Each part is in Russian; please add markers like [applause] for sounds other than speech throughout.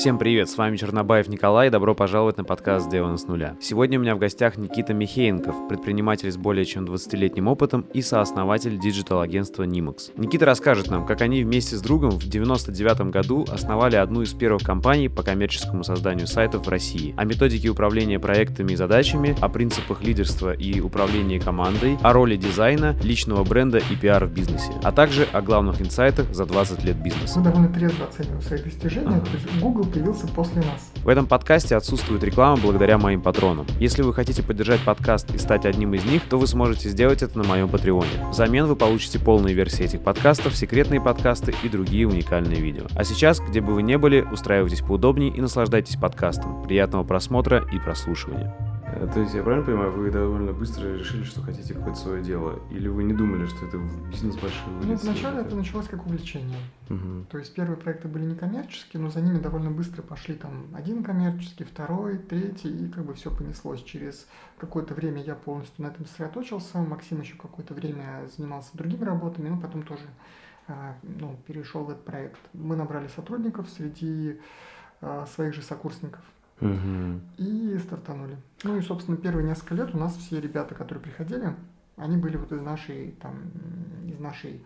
Всем привет, с вами Чернобаев Николай, и добро пожаловать на подкаст «Сделано с нуля». Сегодня у меня в гостях Никита Михеенков, предприниматель с более чем 20-летним опытом и сооснователь digital-агентства Nimax. Никита расскажет нам, как они вместе с другом в 99 году основали одну из первых компаний по коммерческому созданию сайтов в России, о методике управления проектами и задачами, о принципах лидерства и управления командой, о роли дизайна, личного бренда и пиара в бизнесе, а также о главных инсайтах за 20 лет бизнеса. Мы довольно трезво оцениваем свои достижения, ага. то есть Google Появился после нас. В этом подкасте отсутствует реклама благодаря моим патронам. Если вы хотите поддержать подкаст и стать одним из них, то вы сможете сделать это на моем патреоне. Взамен вы получите полные версии этих подкастов, секретные подкасты и другие уникальные видео. А сейчас, где бы вы ни были, устраивайтесь поудобнее и наслаждайтесь подкастом. Приятного просмотра и прослушивания. Э, то есть я правильно понимаю, вы довольно быстро решили, что хотите какое-то свое дело? Или вы не думали, что это бизнес большой Ну, вначале это началось как увлечение. Угу. То есть первые проекты были не коммерческие, но за ними довольно быстро пошли там один коммерческий, второй, третий, и как бы все понеслось. Через какое-то время я полностью на этом сосредоточился, Максим еще какое-то время занимался другими работами, но потом тоже а, ну, перешел в этот проект. Мы набрали сотрудников среди а, своих же сокурсников. Угу. И стартанули. Ну и, собственно, первые несколько лет у нас все ребята, которые приходили, они были вот из нашей, там, из нашей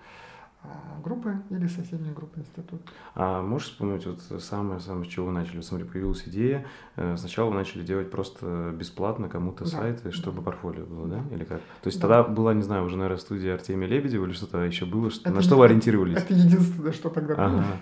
а, группы или соседней группы института. А можешь вспомнить вот самое-самое, с чего вы начали? Смотри, появилась идея, э, сначала вы начали делать просто бесплатно кому-то да, сайты, чтобы да. портфолио было, да? Или как? То есть да. тогда была, не знаю, уже, наверное, студия Артемия Лебедева или что-то еще было, что, на что вы ориентировались? Это единственное, что тогда было. Ага.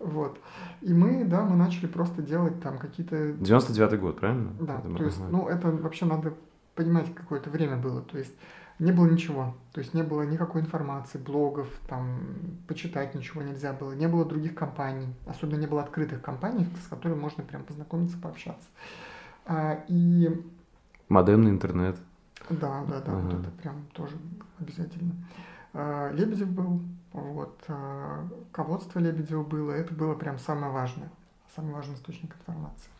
Вот. И мы, да, мы начали просто делать там какие-то... 99-й год, правильно? Да, это, то есть, ну, это вообще надо понимать, какое-то время было. То есть не было ничего. То есть не было никакой информации, блогов, там, почитать ничего нельзя было. Не было других компаний. Особенно не было открытых компаний, с которыми можно прям познакомиться, пообщаться. А, и... Модемный интернет. Да, да, да, ага. вот это прям тоже обязательно. А, Лебедев был, вот, а, ководство Лебедева было, это было прям самое важное, самый важный источник информации.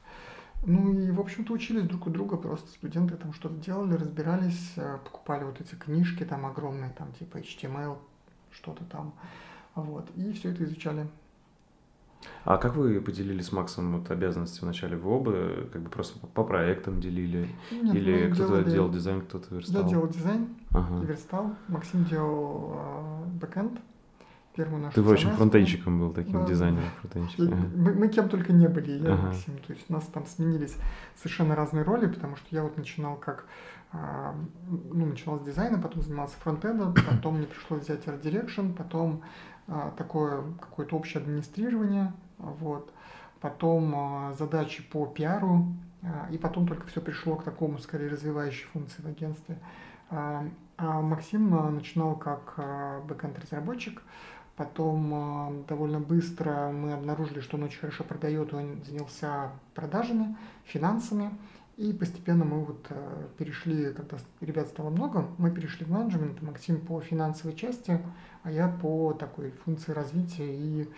Ну и, в общем-то, учились друг у друга, просто студенты там что-то делали, разбирались, а, покупали вот эти книжки там огромные, там типа HTML, что-то там, вот, и все это изучали а как вы поделили с Максом вот обязанности вначале? Вы оба как бы просто по проектам делили? Нет, Или кто-то делали... делал дизайн, кто-то верстал? Я делал дизайн ага. и верстал. Максим делал э, backend. Первую нашу Ты, в общем, фронтенщиком был таким да. дизайнером. Ага. Мы, мы кем только не были, я ага. Максим. То есть у нас там сменились совершенно разные роли, потому что я вот начинал как а, ну, начинал с дизайна, потом занимался фронтендом, [coughs] потом мне пришлось взять Art Direction, потом а, такое какое-то общее администрирование, вот, потом а, задачи по пиару, и потом только все пришло к такому, скорее, развивающей функции в агентстве. А Максим начинал как бэкэнд-разработчик, потом довольно быстро мы обнаружили, что он очень хорошо продает, он занялся продажами, финансами, и постепенно мы вот перешли, когда ребят стало много, мы перешли в менеджмент, Максим по финансовой части, а я по такой функции развития и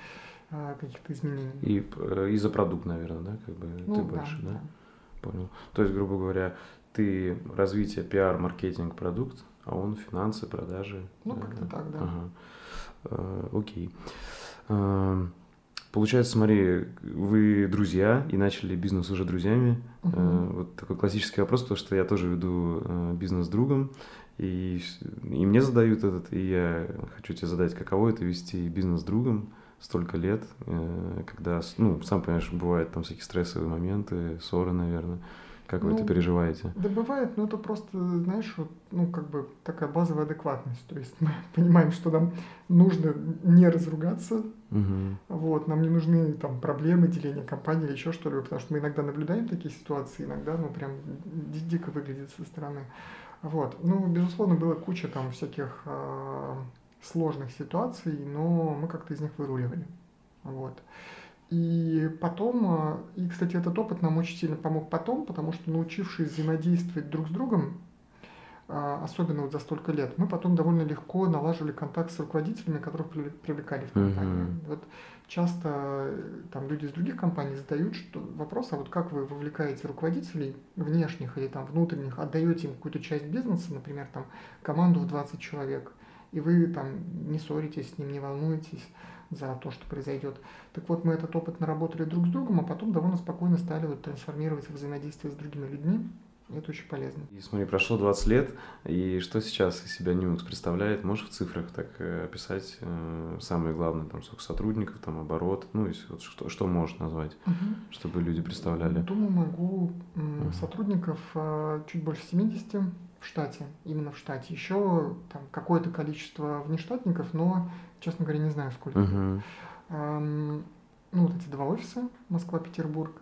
а, каких-то изменений. И, э, и за продукт, наверное, да, как бы ну, ты больше, да, да? да? Понял. То есть, грубо говоря, ты развитие, пиар, маркетинг, продукт, а он финансы, продажи. Ну, да, как-то так, да. Ага. Э, окей. Э, получается, смотри, вы друзья и начали бизнес уже друзьями. Угу. Вот такой классический вопрос, потому что я тоже веду бизнес с другом. И, и мне задают этот, и я хочу тебе задать, каково это вести бизнес с другом столько лет, э, когда, ну, сам понимаешь, бывают там всякие стрессовые моменты, ссоры, наверное. Как ну, вы это переживаете? Да бывает, но это просто, знаешь, вот, ну, как бы такая базовая адекватность. То есть мы [laughs] понимаем, что нам нужно не разругаться, угу. вот, нам не нужны там проблемы, деления компании или еще что-либо, потому что мы иногда наблюдаем такие ситуации, иногда, ну, прям дико выглядит со стороны. Вот. Ну, безусловно, было куча там всяких э, сложных ситуаций, но мы как-то из них выруливали. Вот. И потом, э, и, кстати, этот опыт нам очень сильно помог потом, потому что научившись взаимодействовать друг с другом, э, особенно вот за столько лет, мы потом довольно легко налаживали контакт с руководителями, которых привлекали в компанию. Вот часто э, там люди из других компаний задают что, вопрос, а вот как вы вовлекаете руководителей внешних или там внутренних, отдаете им какую-то часть бизнеса, например, там команду в 20 человек, и вы там не ссоритесь с ним, не волнуетесь. За то, что произойдет. Так вот, мы этот опыт наработали друг с другом, а потом довольно спокойно стали вот трансформировать взаимодействие с другими людьми. Это очень полезно. И смотри, прошло 20 лет, и что сейчас из себя Numex представляет? Можешь в цифрах так э, описать э, самое главное, там, сколько сотрудников, там, оборот, ну, если вот что, что можешь назвать, угу. чтобы люди представляли? Думаю, могу. Угу. Сотрудников э, чуть больше 70 в штате, именно в штате. Еще там какое-то количество внештатников, но, честно говоря, не знаю сколько. Угу. Эм, ну, вот эти два офиса, Москва-Петербург.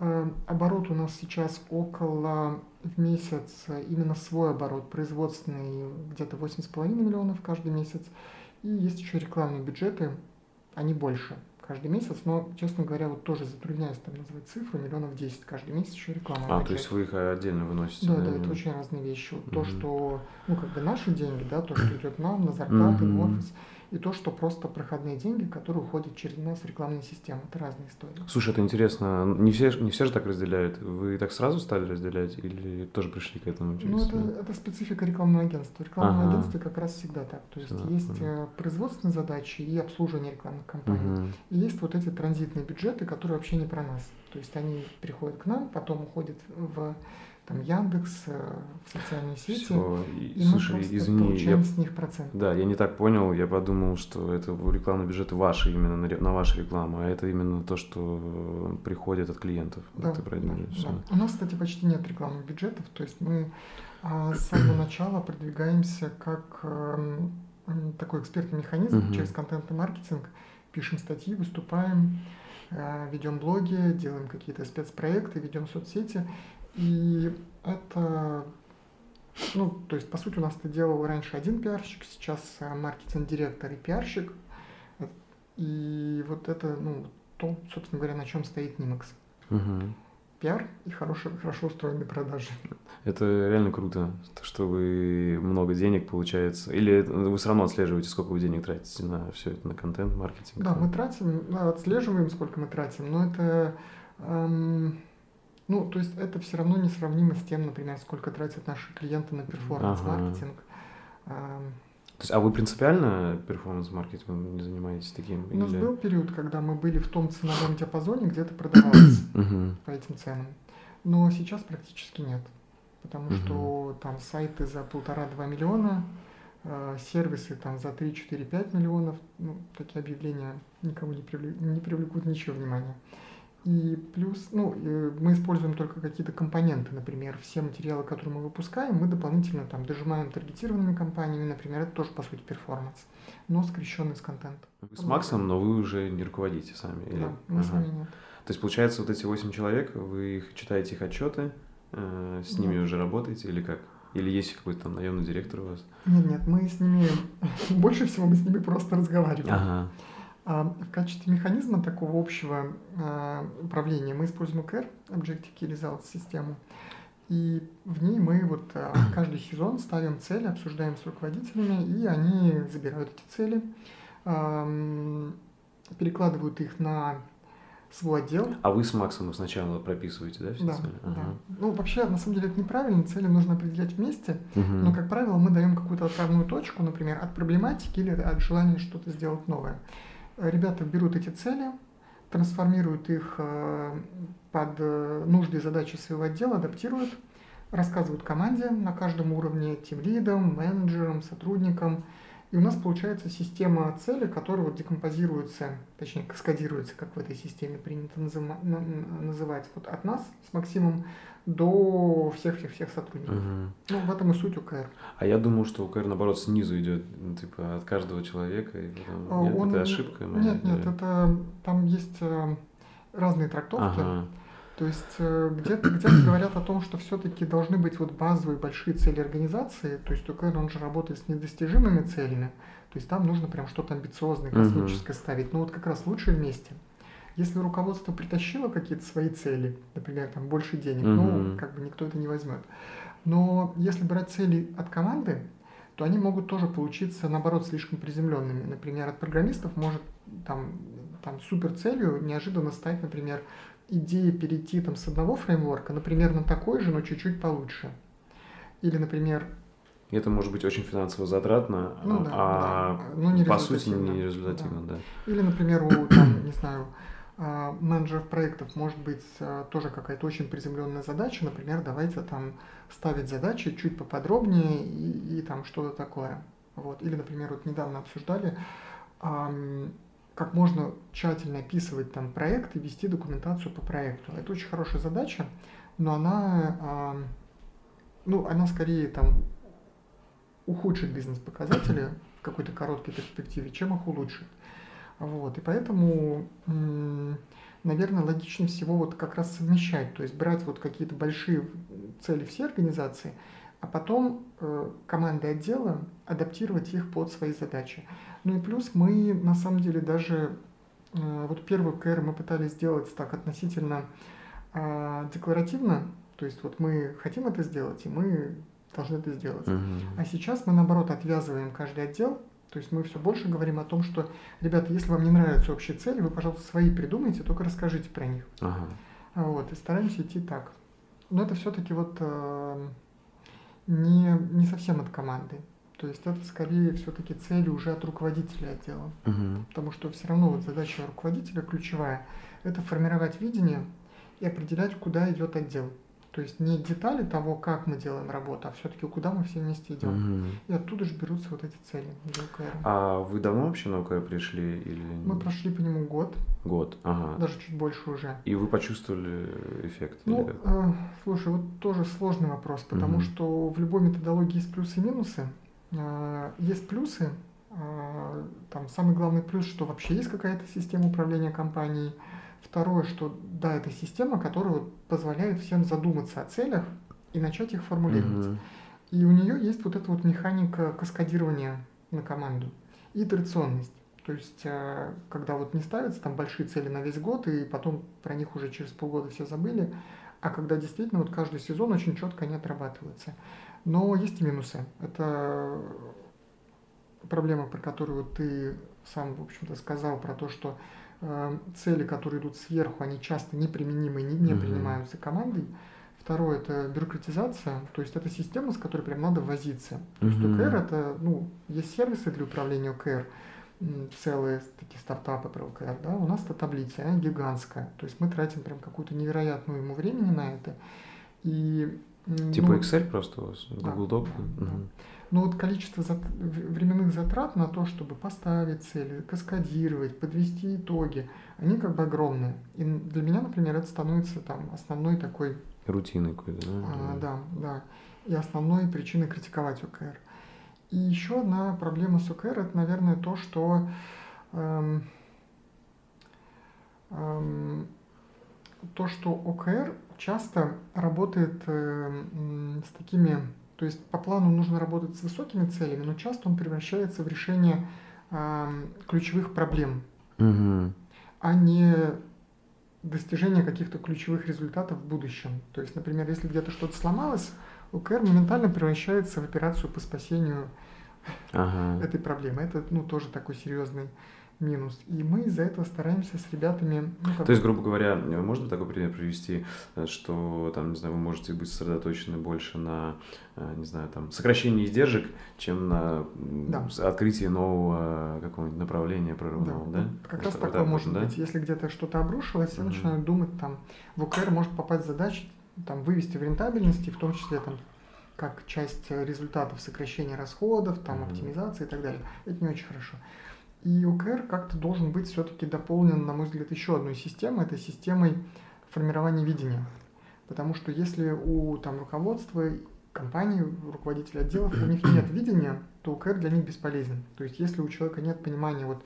Э, оборот у нас сейчас около в месяц, именно свой оборот производственный, где-то 8,5 миллионов каждый месяц. И есть еще рекламные бюджеты, они больше каждый месяц, но, честно говоря, вот тоже затрудняюсь там назвать цифру, миллионов 10 каждый месяц еще реклама. А, то есть вы их отдельно выносите? Да, да, да это очень разные вещи. Вот mm-hmm. То, что, ну, как бы наши деньги, да, то, что [clears throat] идет нам на зарплаты, mm-hmm. в офис, и то, что просто проходные деньги, которые уходят через нас в рекламные системы. Это разные истории. Слушай, это интересно. Не все, не все же так разделяют. Вы так сразу стали разделять или тоже пришли к этому? Ну, это, это специфика рекламного агентства. Рекламное ага. агентство как раз всегда так. То есть всегда. есть ага. производственные задачи и обслуживание рекламных кампаний. Ага. И есть вот эти транзитные бюджеты, которые вообще не про нас. То есть они приходят к нам, потом уходят в там Яндекс, э, в социальные сети. Все. И, и слушай, мы извини, получаем я, с них процент. Да, я не так понял, я подумал, что это рекламный бюджет ваши именно на, на вашу рекламу, а это именно то, что приходит от клиентов. Да, ты да, да. У нас, кстати, почти нет рекламных бюджетов, то есть мы а, с самого начала продвигаемся как а, такой экспертный механизм uh-huh. через контентный маркетинг, пишем статьи, выступаем, а, ведем блоги, делаем какие-то спецпроекты, ведем соцсети. И это, ну, то есть, по сути, у нас это делал раньше один пиарщик, сейчас э, маркетинг-директор и пиарщик. И вот это, ну, то, собственно говоря, на чем стоит Nimax. Угу. Пиар и хорошие, хорошо устроенные продажи. Это реально круто, что вы много денег получается. Или вы все равно отслеживаете, сколько вы денег тратите на все это, на контент, маркетинг? Да, мы тратим, отслеживаем, сколько мы тратим, но это эм, ну, то есть это все равно несравнимо с тем, например, сколько тратят наши клиенты на перформанс-маркетинг. Ага. То есть, а вы принципиально перформанс-маркетингом не занимаетесь таким? У нас или... был период, когда мы были в том ценовом диапазоне, где это продавалось [coughs] по этим ценам. Но сейчас практически нет. Потому что там сайты за полтора-два миллиона, э, сервисы там за 3-4-5 миллионов, ну, такие объявления никому не, привлек, не привлекут ничего внимания. И плюс, ну, мы используем только какие-то компоненты, например, все материалы, которые мы выпускаем, мы дополнительно там дожимаем таргетированными компаниями, например, это тоже, по сути, перформанс, но скрещенный с контентом. С Максом, но вы уже не руководите сами? Или? Да, мы ага. сами нет. То есть, получается, вот эти 8 человек, вы их читаете их отчеты, э, с ними да. уже работаете или как? Или есть какой-то там наемный директор у вас? Нет, нет, мы с ними, [laughs] больше всего мы с ними просто разговариваем. Ага. А в качестве механизма такого общего а, управления мы используем OKR, Objective Key Results систему. И в ней мы вот а, [clears throat] каждый сезон ставим цели, обсуждаем с руководителями, и они забирают эти цели, перекладывают их на свой отдел. А вы с Максом сначала прописываете, да, все да, цели? Ага. Да. Ну, вообще, на самом деле, это неправильно, цели нужно определять вместе, угу. но, как правило, мы даем какую-то отправную точку, например, от проблематики или от желания что-то сделать новое ребята берут эти цели, трансформируют их э, под э, нужды и задачи своего отдела, адаптируют, рассказывают команде на каждом уровне, тем лидам, менеджерам, сотрудникам. И у нас получается система цели, которая вот декомпозируется, точнее каскадируется, как в этой системе принято называть, вот от нас с Максимом до всех-всех-всех сотрудников. Угу. Ну, в этом и суть УКР. А я думаю, что УКР, наоборот, снизу идет, ну, типа, от каждого человека. И потом... А, нет, Он... это ошибка? Нет, нет, это там есть э, разные трактовки. Ага. То есть э, где-то где говорят о том, что все-таки должны быть вот базовые большие цели организации. То есть УКР, он же работает с недостижимыми целями. То есть там нужно прям что-то амбициозное, космическое угу. ставить. Но вот как раз лучше вместе. Если руководство притащило какие-то свои цели, например, там больше денег, mm ну, как бы никто это не возьмет. Но если брать цели от команды, то они могут тоже получиться, наоборот, слишком приземленными. Например, от программистов может там, там супер целью неожиданно стать, например, идея перейти там, с одного фреймворка, например, на такой же, но чуть-чуть получше. Или, например, это может быть очень финансово затратно, ну, да, а да. Ну, не по сути не результативно, да. да. Или, например, у, там, не знаю, а, менеджеров проектов может быть а, тоже какая-то очень приземленная задача, например, давайте там ставить задачи чуть поподробнее и, и там что-то такое. Вот. Или, например, вот недавно обсуждали, как можно тщательно описывать там проект и вести документацию по проекту. Это очень хорошая задача, но она, ну, она скорее там ухудшит бизнес-показатели в какой-то короткой перспективе, чем их улучшит. Вот, и поэтому, наверное, логичнее всего вот как раз совмещать, то есть брать вот какие-то большие цели всей организации, а потом э, команды отдела адаптировать их под свои задачи. Ну и плюс мы на самом деле даже э, вот первую КР мы пытались сделать так относительно э, декларативно, то есть вот мы хотим это сделать, и мы должны это сделать. Uh-huh. А сейчас мы наоборот отвязываем каждый отдел то есть мы все больше говорим о том, что, ребята, если вам не нравятся общие цели, вы, пожалуйста, свои придумайте, только расскажите про них. Ага. Вот, и стараемся идти так. Но это все-таки вот э, не, не совсем от команды. То есть это скорее все-таки цели уже от руководителя отдела. Угу. Потому что все равно вот задача руководителя ключевая – это формировать видение и определять, куда идет отдел. То есть не детали того, как мы делаем работу, а все-таки куда мы все вместе идем. Угу. И оттуда же берутся вот эти цели. А вы давно вообще на ОКР пришли? Или... Мы прошли по нему год. Год, ага. Даже чуть больше уже. И вы почувствовали эффект? Ну, э, слушай, вот тоже сложный вопрос, потому угу. что в любой методологии есть плюсы и минусы. Э, есть плюсы, э, там самый главный плюс, что вообще есть какая-то система управления компанией, Второе, что да, это система, которая позволяет всем задуматься о целях и начать их формулировать. Угу. И у нее есть вот эта вот механика каскадирования на команду и итерационность. То есть, э, когда вот не ставятся там большие цели на весь год, и потом про них уже через полгода все забыли, а когда действительно вот каждый сезон очень четко они отрабатываются. Но есть и минусы. Это проблема, про которую ты сам, в общем-то, сказал, про то, что Э, цели, которые идут сверху, они часто неприменимы, не, не принимаются командой. Второе – это бюрократизация, то есть это система, с которой прям надо возиться. То есть ОКР – это, ну, есть сервисы для управления ОКР, целые такие стартапы про ОКР, да, у нас это таблица, она гигантская, то есть мы тратим прям какую-то невероятную ему времени на это. И, типа ну, Excel просто у вас, Google да, Doc? Да, угу. да. Но вот количество зат... временных затрат на то, чтобы поставить цели, каскадировать, подвести итоги, они как бы огромные. И для меня, например, это становится там основной такой... Рутиной какой-то, да? А, да, да. И основной причиной критиковать ОКР. И еще одна проблема с ОКР, это, наверное, то, что эм, эм, то, что ОКР часто работает э, с такими то есть по плану нужно работать с высокими целями, но часто он превращается в решение э, ключевых проблем, угу. а не достижение каких-то ключевых результатов в будущем. То есть, например, если где-то что-то сломалось, ОКР моментально превращается в операцию по спасению ага. этой проблемы. Это ну, тоже такой серьезный минус. И мы из-за этого стараемся с ребятами... Ну, как... То есть, грубо говоря, можно такой пример привести, э, что там, не знаю, вы можете быть сосредоточены больше на, э, не знаю, там, сокращении издержек, чем на да. открытии нового какого-нибудь направления прорывного, да? да? Вот как раз такое может да? быть. Если где-то что-то обрушилось, я начинаю думать, там, в ОКР может попасть задача, там, вывести в рентабельности, в том числе, там, как часть результатов сокращения расходов, там, mm-hmm. оптимизации и так далее. Это не очень хорошо. И ОКР как-то должен быть все-таки дополнен, на мой взгляд, еще одной системой, это системой формирования видения. Потому что если у там, руководства компании, руководителей отделов, у них нет видения, то ОКР для них бесполезен. То есть если у человека нет понимания, вот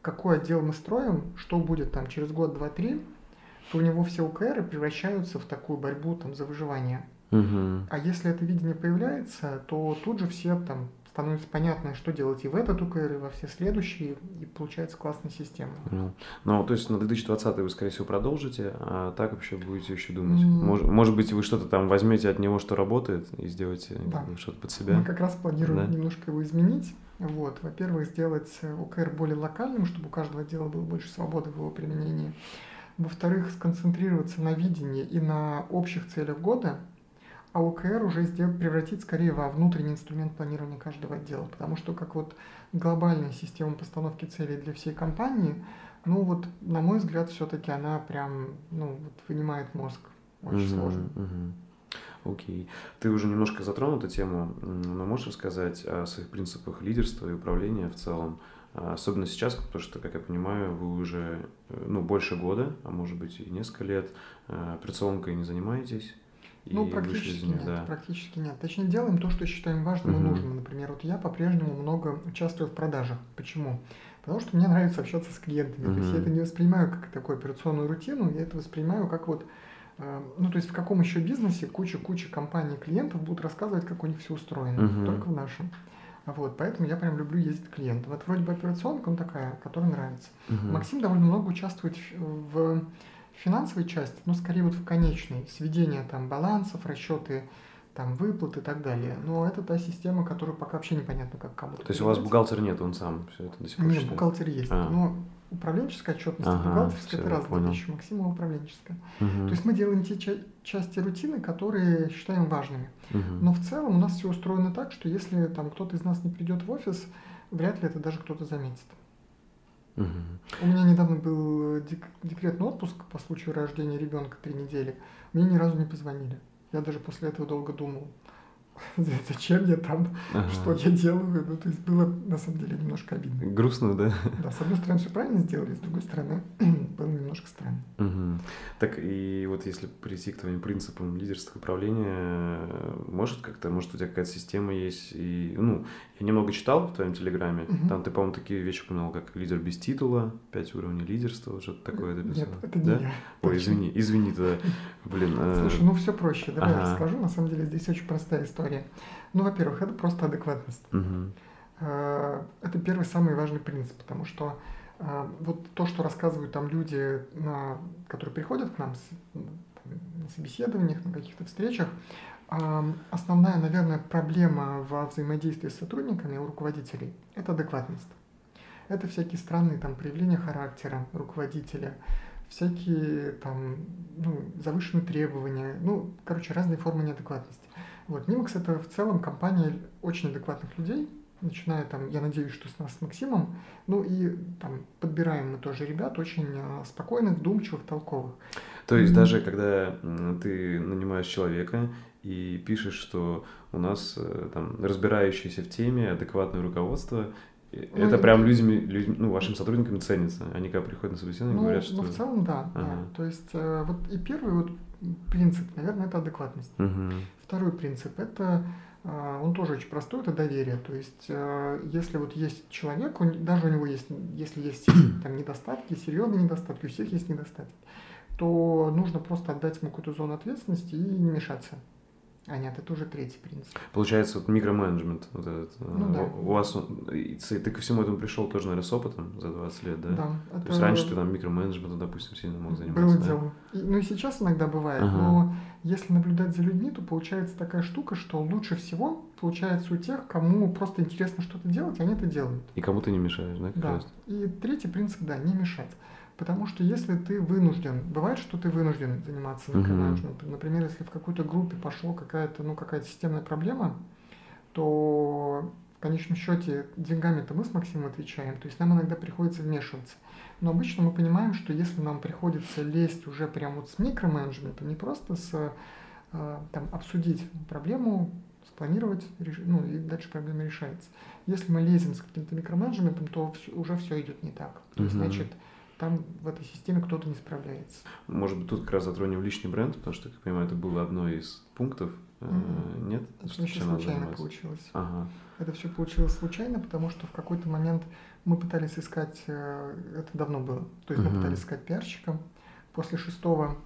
какой отдел мы строим, что будет там через год, два, три, то у него все ОКРы превращаются в такую борьбу там, за выживание. Угу. А если это видение появляется, то тут же все там становится понятно, что делать и в этот УКР, и во все следующие, и получается классная система. Ну, ну то есть на 2020 вы, скорее всего, продолжите, а так вообще будете еще думать. Mm. Может, может быть, вы что-то там возьмете от него, что работает, и сделаете да. что-то под себя? Мы как раз планируем да? немножко его изменить. Вот. Во-первых, сделать УКР более локальным, чтобы у каждого отдела было больше свободы в его применении. Во-вторых, сконцентрироваться на видении и на общих целях года, а ОКР уже сделать, превратить скорее во внутренний инструмент планирования каждого отдела. Потому что как вот глобальная система постановки целей для всей компании, ну вот, на мой взгляд, все-таки она прям, ну, вот вынимает мозг. Очень uh-huh, сложно. Uh-huh. Окей. Ты уже немножко затронул эту тему, но можешь рассказать о своих принципах лидерства и управления в целом? А, особенно сейчас, потому что, как я понимаю, вы уже э, ну, больше года, а может быть и несколько лет э, операционкой не занимаетесь. Ну, практически нет, да. практически нет. Точнее, делаем то, что считаем важным угу. и нужным. Например, вот я по-прежнему много участвую в продажах. Почему? Потому что мне нравится общаться с клиентами. Угу. То есть я это не воспринимаю как такую операционную рутину, я это воспринимаю как вот Э, ну, то есть в каком еще бизнесе куча-куча компаний клиентов будут рассказывать, как у них все устроено, uh-huh. только в нашем. Вот, поэтому я прям люблю ездить к клиентам. Это вроде бы операционка, он такая, которая нравится. Uh-huh. Максим довольно много участвует в, в финансовой части, но скорее вот в конечной, сведение там балансов, расчеты там выплат и так далее. Но это та система, которая пока вообще непонятно, как кому-то. То есть у вас бухгалтер нет, он сам все это до сих пор Нет, считает? бухгалтер есть. А. Но управленческая отчетность ага, и бухгалтерская это разные понял. вещи, Максима управленческая. Угу. То есть мы делаем те ча- части рутины, которые считаем важными. Угу. Но в целом у нас все устроено так, что если там кто-то из нас не придет в офис, вряд ли это даже кто-то заметит. Угу. У меня недавно был дек- декретный отпуск по случаю рождения ребенка три недели. Мне ни разу не позвонили. Я даже после этого долго думал, [laughs] зачем я там, ага. что я делаю. Ну, то есть было на самом деле немножко обидно. Грустно, да? Да, с одной стороны все правильно сделали, с другой стороны [clears throat] было немножко странно. Угу. Так и вот если прийти к твоим принципам лидерского управления, может как-то, может у тебя какая-то система есть, и, ну, я немного читал в твоем телеграме, угу. там ты, по-моему, такие вещи упоминал, как лидер без титула, пять уровней лидерства, что-то такое ты писал. Нет, это не да? я. Ой, извини, извини тогда, блин. Слушай, ну все проще, давай ага. я расскажу, на самом деле здесь очень простая история история. Ну, во-первых, это просто адекватность. Угу. Это первый самый важный принцип, потому что а, вот то, что рассказывают там люди, на, которые приходят к нам на собеседованиях, на каких-то встречах, а, основная, наверное, проблема во взаимодействии с сотрудниками у руководителей – это адекватность. Это всякие странные там проявления характера руководителя, всякие там ну, завышенные требования, ну, короче, разные формы неадекватности. Вот, Нимакс это в целом компания очень адекватных людей, начиная там, я надеюсь, что с нас с Максимом, ну и там подбираем мы тоже ребят очень а, спокойных, вдумчивых, толковых. То есть mm-hmm. даже когда ты нанимаешь человека и пишешь, что у нас э, там разбирающиеся в теме, адекватное руководство, ну, это прям людьми, людьми, ну, вашим сотрудниками ценится. Они когда приходят на собеседование, ну, говорят, что... Ну, в целом, да. Ага. да. То есть, э, вот и первый вот принцип, наверное, это адекватность. Угу. Второй принцип это э, он тоже очень простой, это доверие. То есть, э, если вот есть человек, он, даже у него есть, если есть [clears throat] там недостатки, серьезные недостатки, у всех есть недостатки, то нужно просто отдать ему какую-то зону ответственности и не мешаться. А нет, это уже третий принцип. Получается, вот микроменеджмент, вот этот, ну, да. у вас, ты ко всему этому пришел тоже, наверное, с опытом за 20 лет, да? Да. То это... есть раньше ты там микроменеджментом, допустим, сильно мог заниматься, Было да? дело. И, ну и сейчас иногда бывает, ага. но если наблюдать за людьми, то получается такая штука, что лучше всего получается у тех, кому просто интересно что-то делать, они это делают. И кому ты не мешаешь, да? Да. И третий принцип, да, не мешать. Потому что если ты вынужден, бывает, что ты вынужден заниматься микроменеджментом. Uh-huh. Например, если в какой-то группе пошла какая-то, ну, какая-то системная проблема, то в конечном счете деньгами-то мы с Максимом отвечаем. То есть нам иногда приходится вмешиваться. Но обычно мы понимаем, что если нам приходится лезть уже прямо вот с микроменеджментом, не просто с э, там, обсудить проблему, спланировать, ну и дальше проблема решается. Если мы лезем с каким-то микроменеджментом, то уже все идет не так. То есть, значит, там в этой системе кто-то не справляется. Может быть, тут как раз затронем личный бренд, потому что, как я понимаю, это было одно из пунктов. Mm-hmm. Нет? Это что все случайно получилось. Ага. Это все получилось случайно, потому что в какой-то момент мы пытались искать, э, это давно было, то есть mm-hmm. мы пытались искать пиарщика. После шестого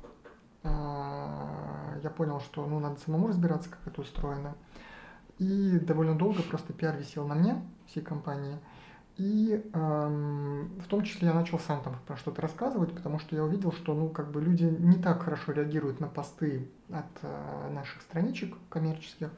я понял, что ну, надо самому разбираться, как это устроено. И довольно долго просто пиар висел на мне, всей компании. И эм, в том числе я начал сам там про что-то рассказывать, потому что я увидел, что ну, как бы люди не так хорошо реагируют на посты от э, наших страничек коммерческих,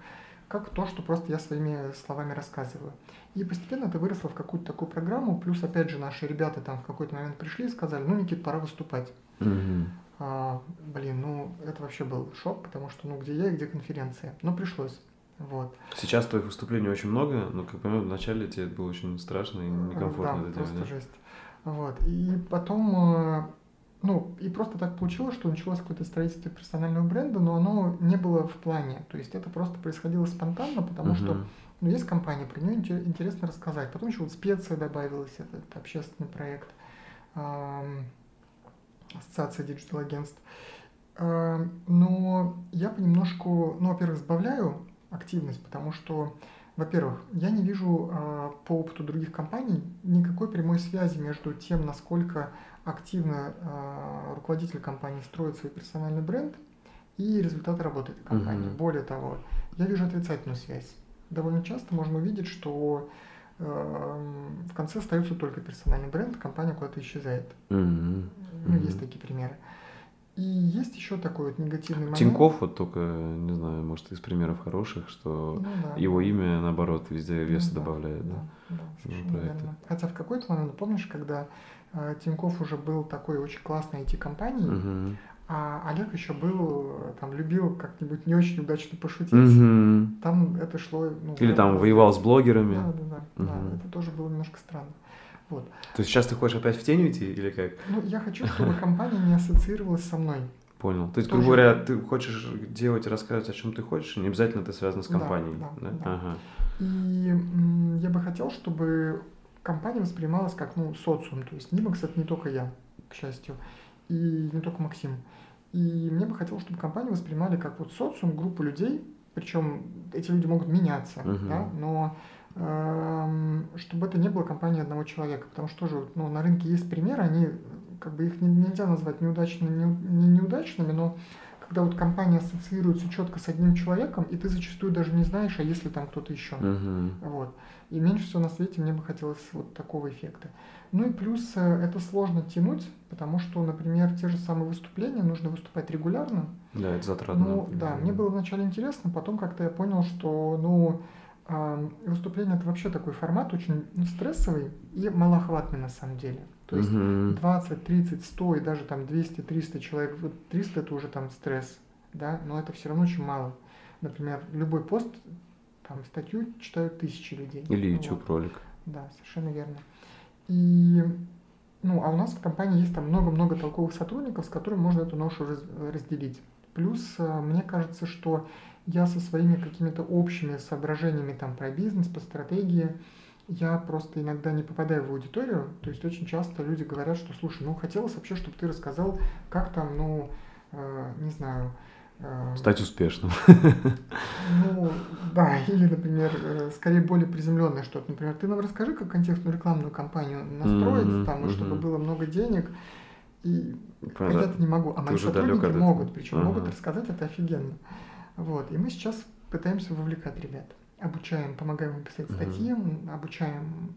как то, что просто я своими словами рассказываю. И постепенно это выросло в какую-то такую программу, плюс, опять же, наши ребята там в какой-то момент пришли и сказали, ну, Никит, пора выступать. Mm-hmm. А, блин, ну, это это вообще был шок, потому что, ну, где я и где конференция. Но пришлось. Вот. Сейчас твоих выступлений очень много, но, как понимаю, вначале тебе было очень страшно и некомфортно. Да, просто жесть. Вот. И потом, э, ну, и просто так получилось, что началось какое-то строительство персонального бренда, но оно не было в плане. То есть это просто происходило спонтанно, потому uh-huh. что ну, есть компания, про нее интересно рассказать. Потом еще вот специя добавилась, это, это общественный проект, э, ассоциация digital-агентств. Э, но я понемножку, ну, во-первых, сбавляю активность, потому что, во-первых, я не вижу э, по опыту других компаний никакой прямой связи между тем, насколько активно э, руководитель компании строит свой персональный бренд и результаты работы этой компании. Mm-hmm. Более того, я вижу отрицательную связь. Довольно часто можно увидеть, что э, в конце остается только персональный бренд, компания куда-то исчезает. Mm-hmm. Ну, есть такие примеры. И есть еще такой вот негативный момент. Тиньков вот только, не знаю, может, из примеров хороших, что ну, да, его да. имя, наоборот, везде веса ну, добавляет. Да, да, да, верно. Хотя в какой-то момент, помнишь, когда э, Тиньков уже был такой очень классной IT-компанией, угу. а Олег еще был, там, любил как-нибудь не очень удачно пошутить. Угу. Там это шло... Ну, Или там воевал с блогерами. Да, да, да, угу. да. Это тоже было немножко странно. Вот. То есть сейчас ты хочешь опять в тень уйти или как? Ну, я хочу, чтобы компания не ассоциировалась со мной. Понял. То есть, грубо говоря, ты хочешь делать рассказывать, о чем ты хочешь, не обязательно это связано с компанией. Да, да, да? да. Ага. И я бы хотел, чтобы компания воспринималась как ну, социум. То есть Нимакс это не только я, к счастью, и не только Максим. И мне бы хотелось, чтобы компанию воспринимали как вот социум, группу людей, причем эти люди могут меняться, uh-huh. да, но чтобы это не было компанией одного человека, потому что тоже ну, на рынке есть примеры, они как бы их нельзя назвать неудачными, не, не неудачными, но когда вот компания ассоциируется четко с одним человеком, и ты зачастую даже не знаешь, а есть ли там кто-то еще. Uh-huh. Вот. И меньше всего на свете мне бы хотелось вот такого эффекта. Ну и плюс э, это сложно тянуть, потому что, например, те же самые выступления нужно выступать регулярно. Да, это затратно. Ну да, мне было вначале интересно, потом как-то я понял, что ну выступление это вообще такой формат очень ну, стрессовый и малоохватный на самом деле. То есть uh 20, 30, 100 и даже там 200, 300 человек, вот 300 это уже там стресс, да, но это все равно очень мало. Например, любой пост, там статью читают тысячи людей. Или YouTube вот. ролик. Да, совершенно верно. И ну, а у нас в компании есть там много-много толковых сотрудников, с которыми можно эту ношу раз, разделить. Плюс э, мне кажется, что я со своими какими-то общими соображениями там про бизнес, по стратегии, я просто иногда не попадаю в аудиторию. То есть очень часто люди говорят, что слушай, ну хотелось вообще, чтобы ты рассказал, как там, ну, э, не знаю, э, Стать успешным. Ну, да, или, например, э, скорее более приземленное что-то. Например, ты нам расскажи, как контекстную рекламную кампанию настроить, mm-hmm, там, и чтобы было много денег. И я это не могу. А мои сотрудники могут, причем uh-huh. могут рассказать это офигенно. Вот. И мы сейчас пытаемся вовлекать ребят. Обучаем, помогаем им писать статьи, uh-huh. обучаем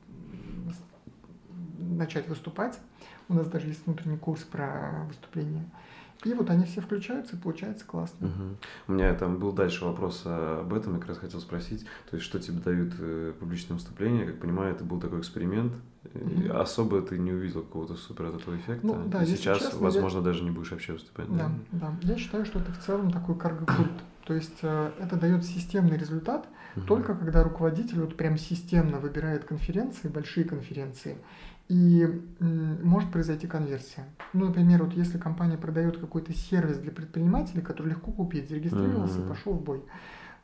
начать выступать. У нас даже есть внутренний курс про выступление. И вот они все включаются, и получается классно. Угу. У меня там был дальше вопрос об этом, я как раз хотел спросить, то есть что тебе дают э, публичные выступления, как понимаю, это был такой эксперимент, угу. особо ты не увидел какого-то супер от этого эффекта, ну, да, и сейчас, честно, возможно, я... даже не будешь вообще выступать. Да, да, да. Я считаю, что это в целом такой карго-культ, [coughs] то есть э, это дает системный результат, угу. только когда руководитель вот прям системно выбирает конференции, большие конференции, и может произойти конверсия. Ну, например, вот если компания продает какой-то сервис для предпринимателей, который легко купить, зарегистрировался uh-huh. и пошел в бой.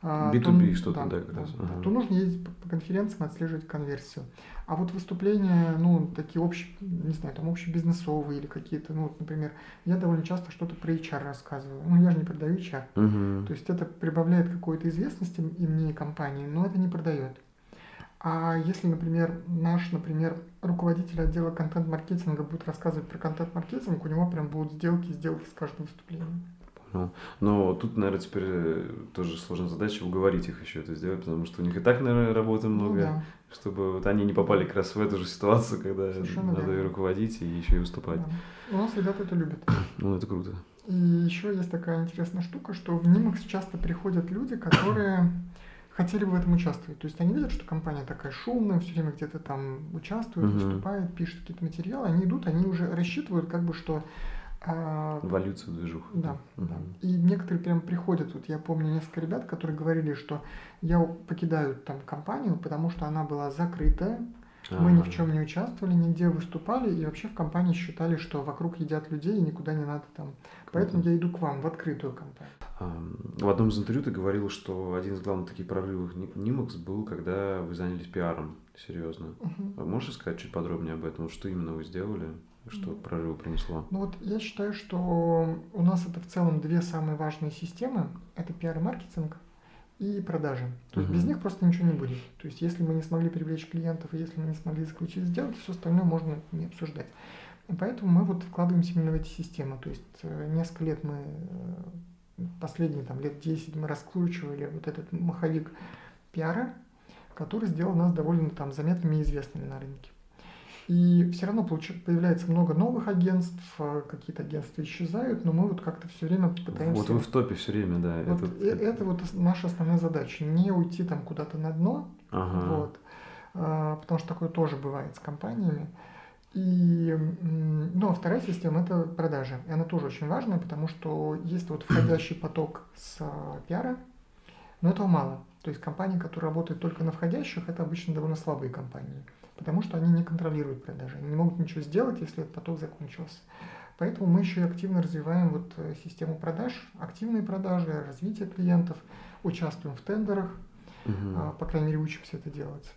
B2B а, что-то, да, да, как раз. Да, то нужно ездить по конференциям, отслеживать конверсию. А вот выступления, ну, такие общие, не знаю, там общебизнесовые или какие-то, ну, вот, например, я довольно часто что-то про HR рассказываю. Ну, я же не продаю HR. Угу. То есть это прибавляет какой-то известности и мне, и компании, но это не продает. А если, например, наш, например, руководитель отдела контент-маркетинга будет рассказывать про контент-маркетинг, у него прям будут сделки, сделки с каждым выступлением. Ну, но тут, наверное, теперь э, тоже сложная задача уговорить их еще это сделать, потому что у них и так, наверное, работы ну много, ну, да. чтобы вот они не попали как раз в эту же ситуацию, когда Совершенно надо верно. и руководить, и еще и выступать. Да. У нас ребята это любят. [coughs] Ну, это круто. И еще есть такая интересная штука, что в Нимакс часто приходят люди, которые хотели бы в этом участвовать. То есть они видят, что компания такая шумная, все время где-то там участвует, uh-huh. выступает, пишет какие-то материалы, они идут, они уже рассчитывают, как бы, что А, Эволюцию движух. Да, угу. да. И некоторые прям приходят, вот я помню несколько ребят, которые говорили, что я покидаю там компанию, потому что она была закрытая, а-а-а. мы ни в чем не участвовали, нигде выступали, и вообще в компании считали, что вокруг едят людей и никуда не надо там. Круто. Поэтому я иду к вам в открытую компанию. В одном из интервью ты говорил, что один из главных таких прорывов Нимакс был, когда вы занялись пиаром. Серьезно. Угу. Можешь сказать чуть подробнее об этом? Что именно вы сделали? Что прорыву принесло? Ну вот я считаю, что у нас это в целом две самые важные системы. Это пиар и маркетинг и продажи. То есть без них просто ничего не будет. То есть если мы не смогли привлечь клиентов, и если мы не смогли заключить сделки, все остальное можно не обсуждать. И поэтому мы вот вкладываемся именно в эти системы. То есть э, несколько лет мы, э, последние там лет 10 мы раскручивали вот этот маховик пиара, который сделал нас довольно там заметными и известными на рынке. И все равно появляется много новых агентств, а какие-то агентства исчезают, но мы вот как-то все время пытаемся... Вот вы в топе все время, да. Вот это... Э, это вот наша основная задача, не уйти там куда-то на дно, ага. вот, а, потому что такое тоже бывает с компаниями. И, ну, а вторая система – это продажи. И она тоже очень важная, потому что есть вот входящий [clears throat] поток с а, пиара, но этого мало. То есть компании, которые работают только на входящих, это обычно довольно слабые компании потому что они не контролируют продажи, они не могут ничего сделать, если этот поток закончился. Поэтому мы еще и активно развиваем вот э, систему продаж, активные продажи, развитие клиентов, участвуем в тендерах, угу. по крайней мере учимся это делать.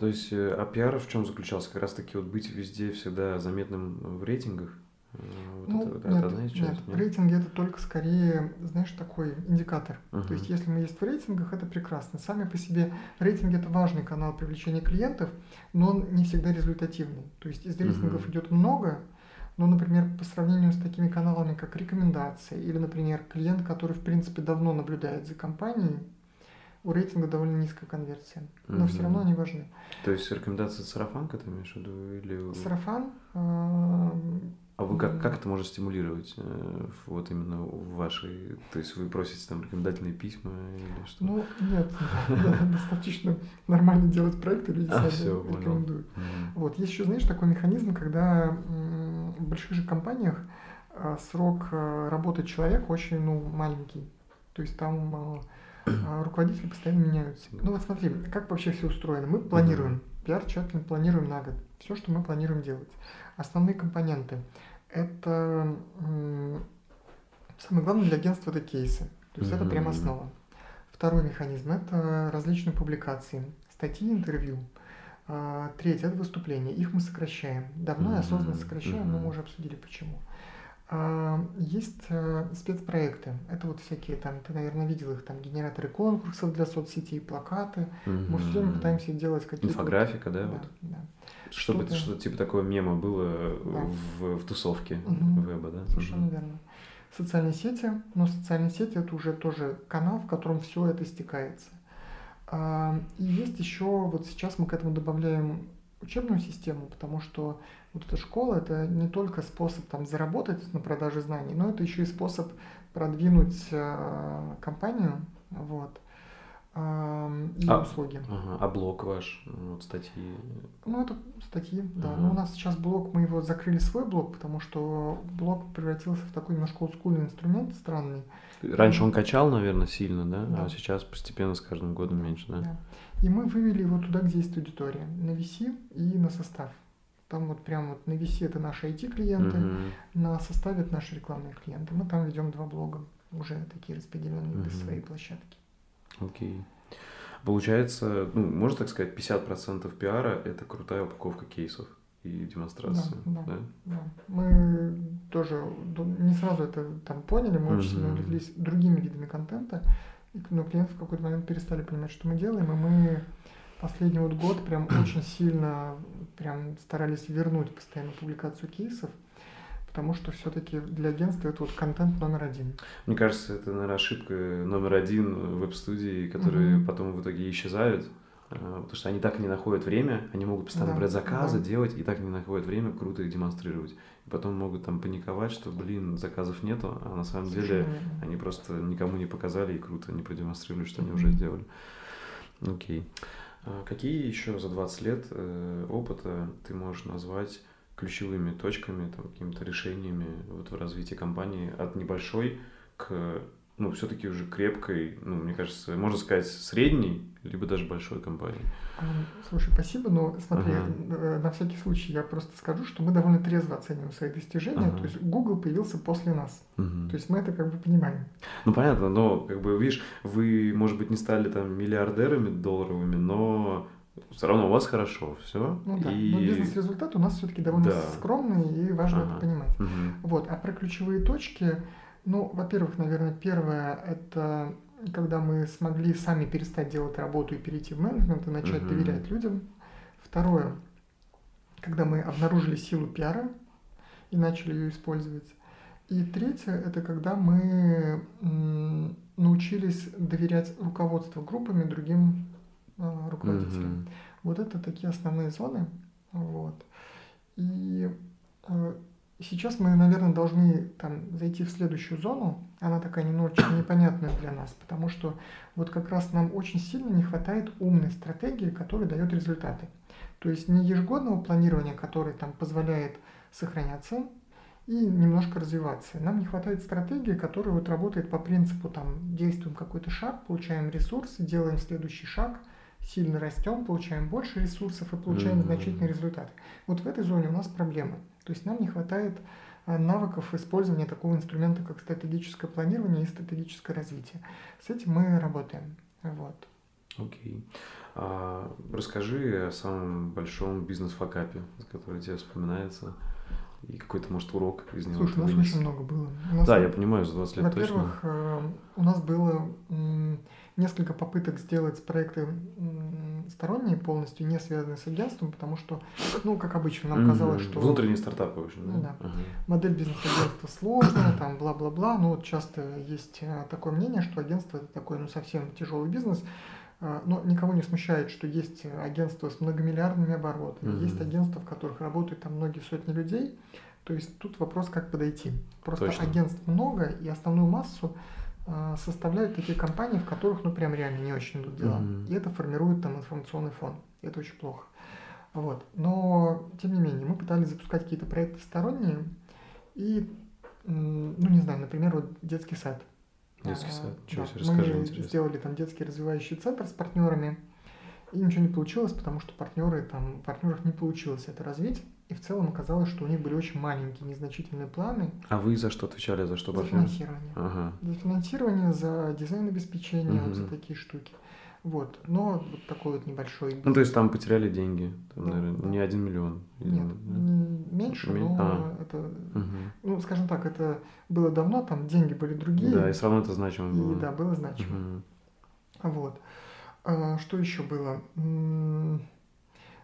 То есть, э, а пиар в чем заключался? Как раз таки вот быть везде всегда заметным в рейтингах? Вот ну, это, нет, это нет, нет, рейтинги это только скорее, знаешь, такой индикатор. Uh-huh. То есть, если мы есть в рейтингах, это прекрасно. Сами по себе рейтинги это важный канал привлечения клиентов, но он не всегда результативный. То есть из рейтингов uh-huh. идет много, но, например, по сравнению с такими каналами, как рекомендация, или, например, клиент, который, в принципе, давно наблюдает за компанией, у рейтинга довольно низкая конверсия. Но mm-hmm. все равно они важны. То есть рекомендация сарафанка ты имеешь в виду? Или... Сарафан, а, а вы как, как это можно стимулировать э, вот именно в вашей... То есть вы просите там рекомендательные письма или что? Ну, нет. [laughs] Достаточно нормально делать проекты, люди [laughs] а, сами рекомендуют. Вот. Есть еще, знаешь, такой механизм, когда в больших же компаниях а, срок работы человека очень ну, маленький. То есть там [clears throat] руководители постоянно меняются. Ну вот смотри, как вообще все устроено. Мы планируем, пиар тщательно планируем на год. Все, что мы планируем делать. Основные компоненты – это самое главное для агентства это кейсы. То есть mm-hmm. это прям основа. Второй механизм это различные публикации, статьи, интервью. А, третье это выступления. Их мы сокращаем. Давно mm-hmm. и осознанно сокращаем, mm-hmm. но мы уже обсудили почему. А, есть а, спецпроекты. Это вот всякие там, ты, наверное, видел их, там генераторы конкурсов для соцсетей, плакаты. Mm-hmm. Мы все время пытаемся делать какие-то. Инфографика, вот, да? да, вот. да. Чтобы что-то, что типа такое мема было да. в, в тусовке угу. веба, да? Совершенно угу. верно. Социальные сети, но социальные сети это уже тоже канал, в котором все это стекается. А, и есть еще, вот сейчас мы к этому добавляем учебную систему, потому что вот эта школа это не только способ там заработать на продаже знаний, но это еще и способ продвинуть э, компанию, вот и а, услуги. Ага, а блог ваш, вот статьи? Ну, это статьи, да. Ага. Но у нас сейчас блог, мы его закрыли свой блог, потому что блог превратился в такой немножко олдскульный инструмент странный. Раньше он качал, наверное, сильно, да? да. А сейчас постепенно с каждым годом меньше, да? да? И мы вывели его туда, где есть аудитория, на VC и на состав. Там вот прям вот на VC это наши IT-клиенты, угу. на составе это наши рекламные клиенты. Мы там ведем два блога, уже такие распределенные угу. без своей площадки. Окей. Получается, ну, можно так сказать, 50% пиара – это крутая упаковка кейсов и демонстрации. Да, да, да? да. Мы тоже не сразу это там поняли, мы очень сильно увлеклись другими видами контента, но клиенты в какой-то момент перестали понимать, что мы делаем, и мы последний вот год прям [clears throat] очень сильно прям старались вернуть постоянно публикацию кейсов потому что все-таки для агентства это вот контент номер один. Мне кажется, это, наверное, ошибка номер один веб-студии, которые mm-hmm. потом в итоге исчезают, э, потому что они так и не находят время, они могут постоянно да, брать заказы, да. делать, и так не находят время круто их демонстрировать. И потом могут там паниковать, что, блин, заказов нету, а на самом Совершенно деле они просто никому не показали и круто не продемонстрировали, что они уже сделали. Окей. А какие еще за 20 лет э, опыта ты можешь назвать ключевыми точками, там, какими-то решениями вот в развитии компании от небольшой к, ну, все-таки уже крепкой, ну, мне кажется, можно сказать, средней, либо даже большой компании? Слушай, спасибо, но смотри, ага. на всякий случай я просто скажу, что мы довольно трезво оцениваем свои достижения. Ага. То есть Google появился после нас. Угу. То есть мы это как бы понимаем. Ну понятно, но как бы видишь, вы, может быть, не стали там миллиардерами долларовыми, но все равно у вас хорошо все. Ну да, и... но бизнес-результат у нас все-таки довольно да. скромный, и важно ага. это понимать. Угу. Вот, а про ключевые точки, ну, во-первых, наверное, первое это когда мы смогли сами перестать делать работу и перейти в менеджмент и начать uh-huh. доверять людям. Второе, когда мы обнаружили силу пиара и начали ее использовать. И третье, это когда мы научились доверять руководству группами другим э, руководителям. Uh-huh. Вот это такие основные зоны. Вот. И э, сейчас мы, наверное, должны там зайти в следующую зону. Она такая немножечко [coughs] непонятная для нас, потому что вот как раз нам очень сильно не хватает умной стратегии, которая дает результаты. То есть не ежегодного планирования, которое там позволяет сохраняться и немножко развиваться. Нам не хватает стратегии, которая вот работает по принципу там действуем какой-то шаг, получаем ресурсы, делаем следующий шаг, сильно растем, получаем больше ресурсов и получаем mm-hmm. значительные результаты. Вот в этой зоне у нас проблемы. То есть нам не хватает а, навыков использования такого инструмента, как стратегическое планирование и стратегическое развитие. С этим мы работаем. Вот. Окей. Okay. А, расскажи о самом большом бизнес-факапе, который тебе вспоминается. И какой-то, может, урок из него Слушай, у нас очень много было. нас, да, я понимаю, за 20 лет точно. Во-первых, э, у нас было несколько попыток сделать проекты сторонние полностью, не связанные с агентством, потому что, ну, как обычно, нам казалось, что... Внутренние стартапы, в общем, да? Ну, да. Ага. Модель бизнес-агентства сложная, там, бла-бла-бла. Ну, вот часто есть э, такое мнение, что агентство это такой, ну, совсем тяжелый бизнес. Э, но никого не смущает, что есть агентства с многомиллиардными оборотами, mm есть агентства, в которых работают там многие сотни людей. То есть тут вопрос, как подойти. Просто Точно. агентств много, и основную массу составляют такие компании, в которых, ну, прям реально не очень идут дела. Mm-hmm. И это формирует там информационный фон. И это очень плохо. Вот. Но, тем не менее, мы пытались запускать какие-то проекты сторонние. И, ну, не знаю, например, вот детский сад. Детский сад. А, Чего да, расскажи, Мы интересно. сделали там детский развивающий центр с партнерами. И ничего не получилось, потому что партнеры, там, партнеров не получилось это развить. И в целом оказалось, что у них были очень маленькие, незначительные планы. А вы за что отвечали, за что За финансирование. Ага. За финансирование, за дизайн обеспечения, угу. за такие штуки. Вот, но вот такой вот небольшой. Ну, то есть там потеряли деньги, там, да, наверное, да. не один миллион. Нет, не меньше, но а. это, угу. ну, скажем так, это было давно, там деньги были другие. Да, и все равно это значимо было. И, да, было значимо. Угу. Вот. А, что еще было?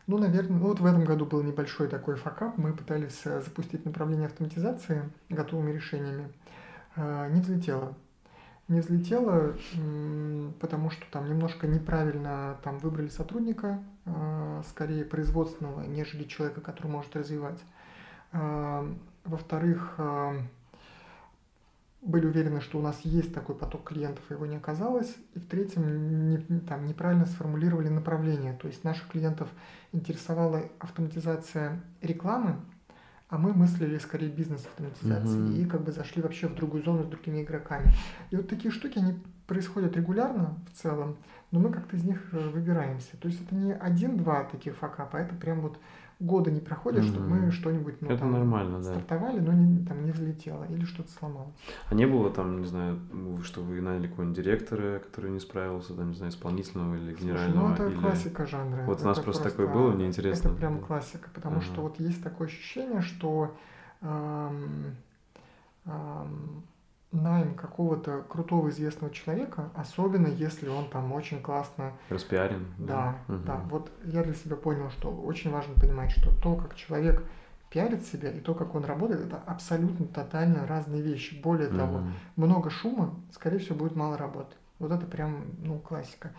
Ну, наверное, ну вот в этом году был небольшой такой факап. Мы пытались э, запустить направление автоматизации готовыми решениями. А, не взлетело. Не взлетело, потому что там немножко неправильно там выбрали сотрудника, а, скорее производственного, нежели человека, который может развивать. Во-вторых, были уверены, что у нас есть такой поток клиентов, а его не оказалось. И в-третьем, не, там, неправильно сформулировали направление. То есть наших клиентов интересовала автоматизация рекламы, а мы мыслили скорее бизнес-автоматизации mm-hmm. и как бы зашли вообще в другую зону с другими игроками. И вот такие штуки, они происходят регулярно в целом, но мы как-то из них э, выбираемся. То есть это не один-два таких факапа, а это прям вот года не проходит, mm-hmm. чтобы мы что-нибудь ну, Это там, нормально, да. стартовали, но не, там не взлетело или что-то сломалось. А не было там, не знаю, что вы наняли какого-нибудь директора, который не справился, там, не знаю, исполнительного или генерального? Слушай, ну это или... классика жанра. Вот это у нас просто, просто такое было, мне интересно. Это прям классика, потому ага. что вот есть такое ощущение, что эм, эм, найм какого-то крутого известного человека, особенно если он там очень классно... Распиарен. Да, да. Угу. да. Вот я для себя понял, что очень важно понимать, что то, как человек пиарит себя и то, как он работает, это абсолютно тотально разные вещи. Более угу. того, много шума, скорее всего, будет мало работы. Вот это прям, ну, классика.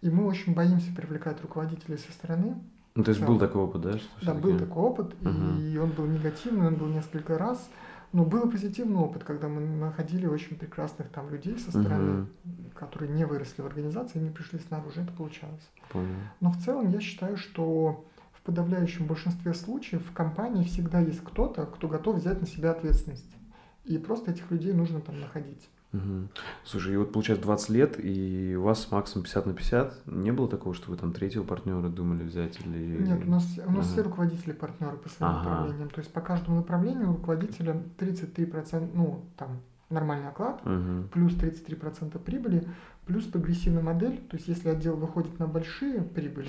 И мы очень боимся привлекать руководителей со стороны. Ну, то есть был такой опыт, да? Что да, был такой опыт, угу. и он был негативный, он был несколько раз. Но был позитивный опыт, когда мы находили очень прекрасных там людей со стороны, угу. которые не выросли в организации, не пришли снаружи, это получалось. Понял. Но в целом я считаю, что в в подавляющем большинстве случаев в компании всегда есть кто-то, кто готов взять на себя ответственность. И просто этих людей нужно там находить. Угу. Слушай, и вот получается 20 лет, и у вас с Максом 50 на 50. Не было такого, что вы там третьего партнера думали взять? Или... Нет, у нас, у нас ага. все руководители партнеры по своим ага. направлениям. То есть по каждому направлению у руководителя 33%, ну, там, нормальный оклад, угу. плюс 33% прибыли, плюс прогрессивная модель. То есть если отдел выходит на большие прибыли,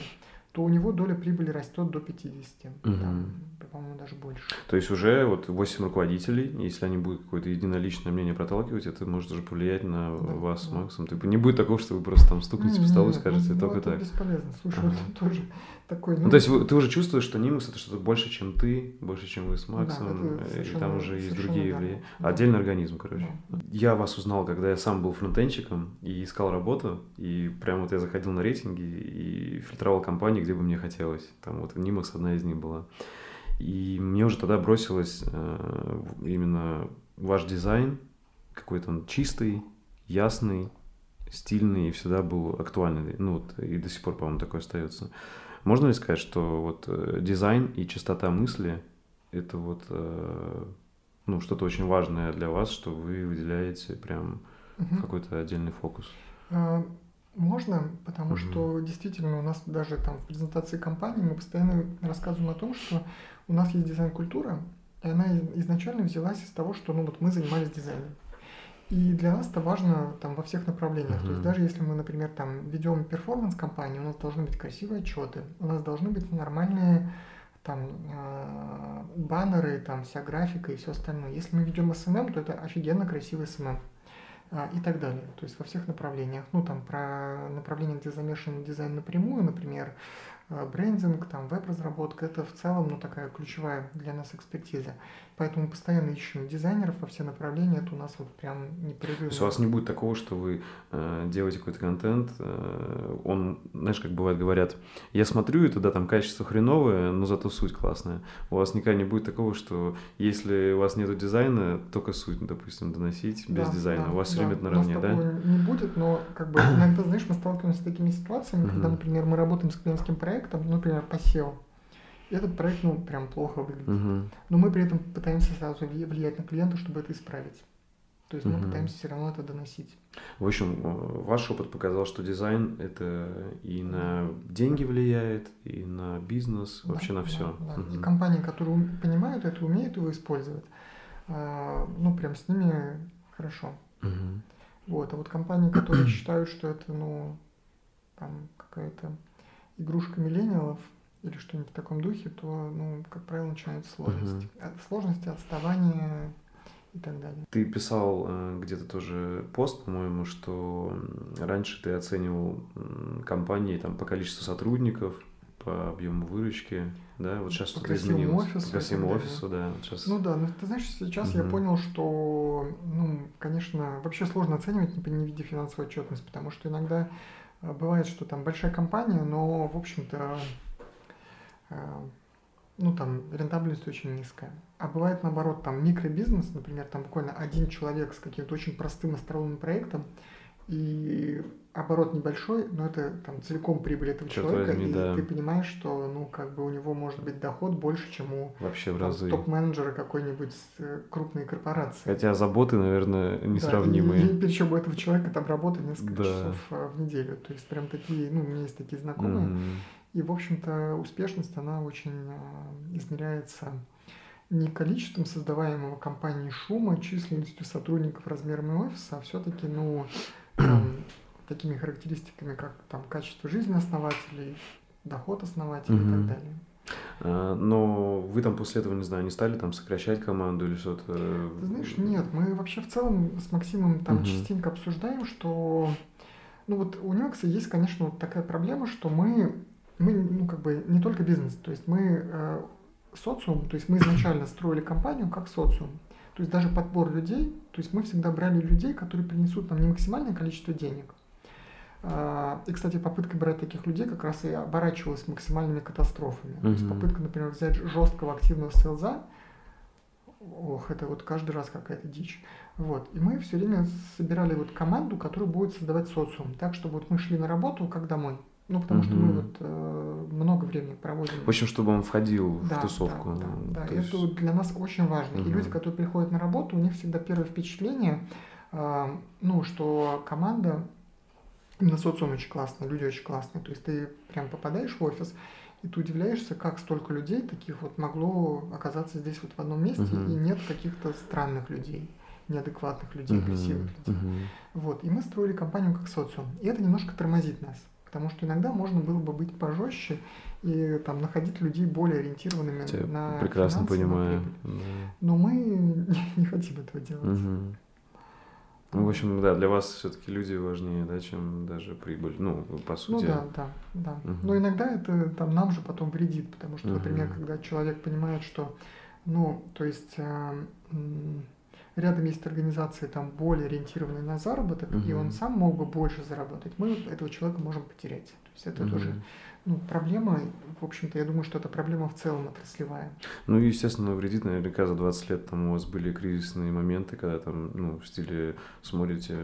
то у него доля прибыли растет до 50, угу. там, по-моему, даже больше. То есть уже вот 8 руководителей, если они будут какое-то единоличное мнение проталкивать, это может уже повлиять на да, вас да. с Максом. Типа не будет такого, что вы просто там стукнете по столу и скажете, ну, только это так. бесполезно. Слушай, ага. это тоже такой... Ну, ну то есть ты уже чувствуешь, что Нимус это что-то больше, чем ты, больше, чем вы с Максом, да, и там уже есть другие да. Да. Отдельный организм, короче. Да. Я вас узнал, когда я сам был фронтенщиком и искал работу, и прям вот я заходил на рейтинги и фильтровал компании, где бы мне хотелось. Там вот Нимус одна из них была. И мне уже тогда бросилось э, именно ваш дизайн, какой-то он чистый, ясный, стильный и всегда был актуальный. Ну вот и до сих пор, по-моему, такой остается. Можно ли сказать, что вот э, дизайн и чистота мысли это вот э, ну, что-то очень важное для вас, что вы выделяете прям угу. какой-то отдельный фокус? А, можно, потому угу. что действительно у нас даже там в презентации компании мы постоянно рассказываем о том, что у нас есть дизайн-культура, и она изначально взялась из того, что ну вот мы занимались дизайном. И для нас это важно там во всех направлениях. Uh-huh. То есть даже если мы, например, там ведем performance компании, у нас должны быть красивые отчеты, у нас должны быть нормальные там э, баннеры, там вся графика и все остальное. Если мы ведем SMM, то это офигенно красивый э, и так далее. То есть во всех направлениях. Ну там про направление, где замешан дизайн напрямую, например, Э, брендинг, там, веб-разработка, это в целом ну, такая ключевая для нас экспертиза. Поэтому постоянно ищем дизайнеров во все направления, это у нас вот прям непрерывно. То есть у вас не будет такого, что вы э, делаете какой-то контент, э, он, знаешь, как бывает, говорят, я смотрю, и туда там качество хреновое, но зато суть классная. У вас никогда не будет такого, что если у вас нет дизайна, только суть, допустим, доносить без да, дизайна. Да, у вас да, все время это наравне, да? не будет, но как бы [clears throat] иногда, знаешь, мы сталкиваемся с такими ситуациями, когда, например, мы работаем с клиентским проектом, например, по SEO, этот проект, ну, прям плохо выглядит. Угу. Но мы при этом пытаемся сразу влиять на клиента, чтобы это исправить. То есть угу. мы пытаемся все равно это доносить. В общем, э, ваш опыт показал, что дизайн это и на деньги влияет, и на бизнес, да, вообще на все. Да, да. Угу. И компании, которые понимают это, умеют его использовать, а, ну, прям с ними хорошо. Угу. Вот. А вот компании, которые считают, что это, ну, там какая-то игрушка миллениалов, или что-нибудь в таком духе, то, ну, как правило, начинаются сложности. Uh-huh. Сложности, отставания и так далее. Ты писал э, где-то тоже пост, по-моему, что раньше ты оценивал компании там, по количеству сотрудников, по объему выручки, да, вот сейчас что-то изменилось. Офису, по красивому офису, да. Вот сейчас... Ну да, но ты знаешь, сейчас угу. я понял, что, ну, конечно, вообще сложно оценивать, не видя финансовую отчетность, потому что иногда э, бывает, что там большая компания, но, в общем-то, ну, там, рентабельность очень низкая. А бывает, наоборот, там, микробизнес, например, там буквально один человек с каким-то очень простым остроумным проектом, и оборот небольшой, но это там целиком прибыль этого Черт человека, возьми, и да. ты понимаешь, что ну как бы у него может быть доход больше, чем у вообще в разы топ-менеджера какой-нибудь э, крупной корпорации. Хотя заботы, наверное, несравнимые. Да, и, и причем у этого человека там работа несколько да. часов э, в неделю, то есть прям такие, ну у меня есть такие знакомые, mm-hmm. И, в общем-то, успешность, она очень а, измеряется не количеством создаваемого компанией шума, численностью сотрудников, размерами офиса, а все-таки, ну, там, [clears throat] такими характеристиками, как там качество жизни основателей, доход основателей mm-hmm. и так далее. А, но вы там после этого, не знаю, не стали там сокращать команду или что-то? Ты знаешь, нет, мы вообще в целом с Максимом там угу. частенько обсуждаем, что ну вот у Никса есть, конечно, вот такая проблема, что мы мы, ну, как бы, не только бизнес, то есть мы э, социум, то есть мы изначально строили компанию как социум. То есть даже подбор людей, то есть мы всегда брали людей, которые принесут нам не максимальное количество денег. Э, и, кстати, попытка брать таких людей как раз и оборачивалась максимальными катастрофами. Mm-hmm. То есть попытка, например, взять жесткого активного селза, ох, это вот каждый раз какая-то дичь. Вот. И мы все время собирали вот команду, которая будет создавать социум. Так, чтобы вот мы шли на работу, как домой Ну, потому угу. что мы вот э, много времени проводим. В общем, чтобы он входил да, в тусовку. Да, да, да. это есть... для нас очень важно. Угу. И люди, которые приходят на работу, у них всегда первое впечатление, э, ну, что команда, именно социум очень классный, люди очень классные. То есть ты прям попадаешь в офис, и ты удивляешься, как столько людей таких вот могло оказаться здесь вот в одном месте, uh и нет каких-то странных людей, неадекватных людей, красивых людей. uh Вот. И мы строили компанию как социум. И это немножко тормозит нас. Потому что иногда можно было бы быть пожестче и там находить людей более ориентированными Тебя на прекрасно понимаю. Да. Но мы [laughs] не хотим этого делать. Угу. Ну, в общем, да, для вас все-таки люди важнее, да, чем даже прибыль, ну, по сути. Ну да, да, да. Угу. Но иногда это там нам же потом вредит, потому что, например, угу. когда человек понимает, что, ну, то есть э, рядом есть организации там более ориентированные на заработок, угу. и он сам мог бы больше заработать, мы этого человека можем потерять. То есть это угу. тоже ну, проблема, в общем-то, я думаю, что это проблема в целом отраслевая. Ну, естественно, вредит наверняка за 20 лет там у вас были кризисные моменты, когда там, ну, в стиле смотрите,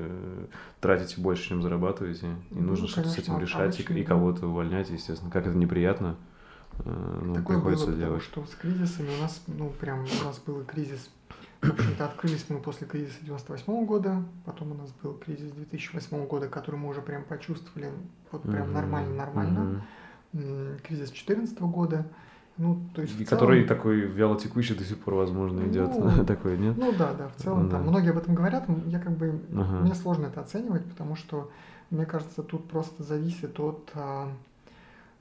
тратите больше, чем зарабатываете, и ну, нужно что-то с этим а решать, и, и кого-то увольнять, естественно. Как это неприятно, э, ну, Такое приходится было, делать. потому что с кризисами у нас, ну, прям у нас был кризис в общем-то, открылись мы после кризиса 98 года, потом у нас был кризис 2008 года, который мы уже прям почувствовали вот прям нормально-нормально. Uh-huh кризис 2014 года. Ну, то есть и целом... который такой вялотекущий до сих пор, возможно, идет. Ну, [laughs] такой, нет? Ну да, да, в целом да. там многие об этом говорят. Я как бы ага. мне сложно это оценивать, потому что мне кажется, тут просто зависит от а,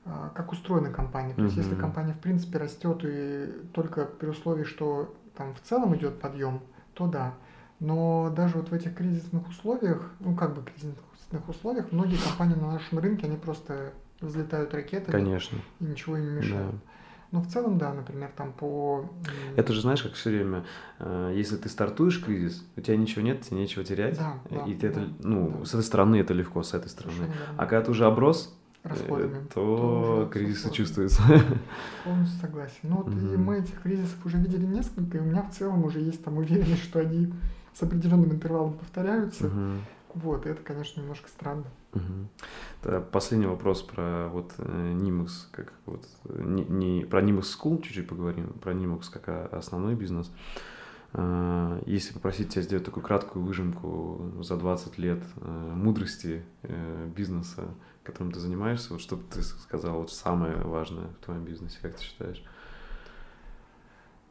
а, как устроена компания. То есть, если компания в принципе растет и только при условии, что там в целом идет подъем, то да. Но даже вот в этих кризисных условиях, ну как бы кризисных условиях, многие компании на нашем рынке, они просто взлетают ракеты. Конечно. И ничего им не мешает. Да. Но в целом, да, например, там по... Это же знаешь, как все время, э, если ты стартуешь кризис, у тебя ничего нет, тебе нечего терять. Да, да, и ты да, это, ну, да. с этой стороны это легко, с этой стороны. А когда ты уже оброс, Расходами, то, то кризисы чувствуются. [laughs] Полностью согласен. Ну вот и мы этих кризисов уже видели несколько, и у меня в целом уже есть там уверенность, что они с определенным интервалом повторяются. Вот, и это, конечно, немножко странно. Угу. Последний вопрос про вот э, Nimax, как вот не, не про Nimax School чуть-чуть поговорим, про Nimax как основной бизнес. А, если попросить тебя сделать такую краткую выжимку за 20 лет э, мудрости э, бизнеса, которым ты занимаешься, вот что бы ты сказал вот самое важное в твоем бизнесе, как ты считаешь?